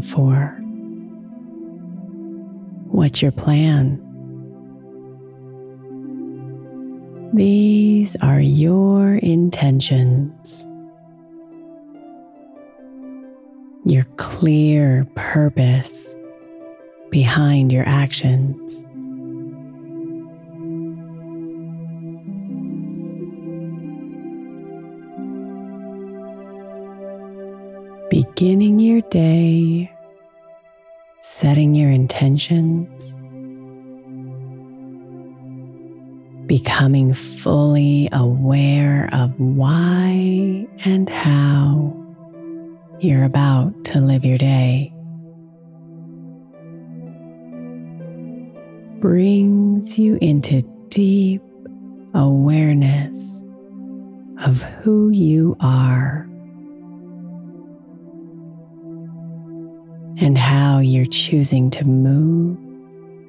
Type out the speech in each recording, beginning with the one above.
For? What's your plan? These are your intentions, your clear purpose behind your actions. Beginning your day, setting your intentions, becoming fully aware of why and how you're about to live your day. Brings you into deep awareness of who you are. And how you're choosing to move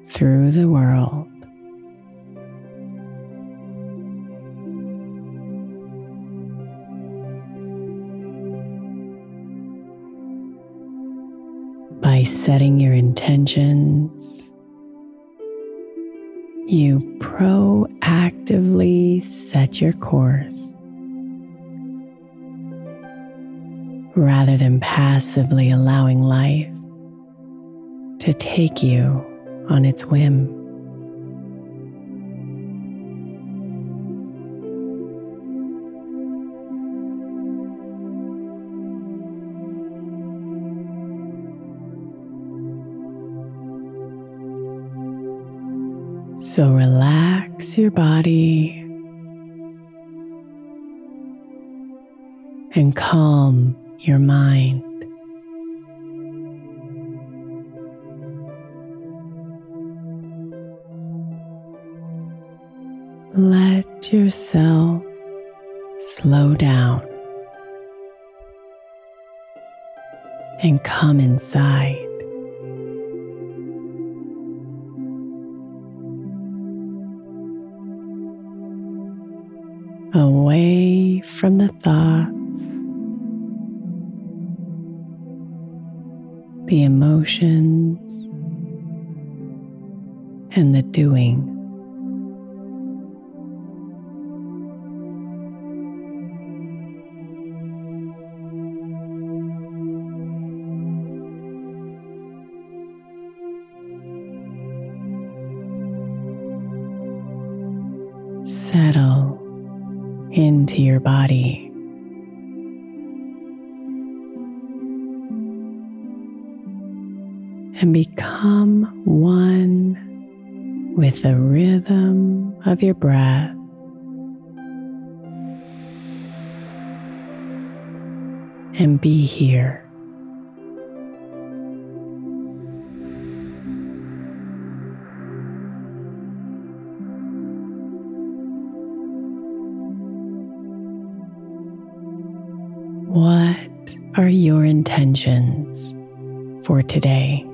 through the world. By setting your intentions, you proactively set your course rather than passively allowing life to take you on its whim. So relax your body and calm your mind. Yourself slow down and come inside. Away from the thoughts, the emotions, and the doing. Settle into your body. And become one with the rhythm of your breath. And be here. Are your intentions for today?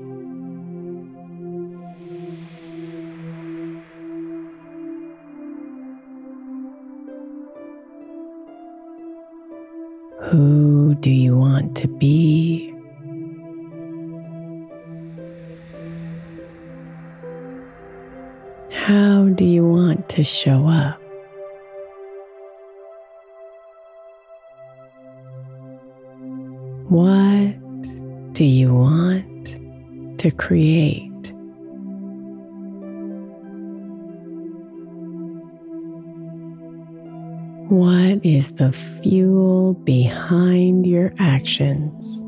Who do you want to be? How do you want to show up? What do you want to create? What is the fuel behind your actions?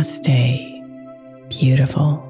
Namaste, beautiful.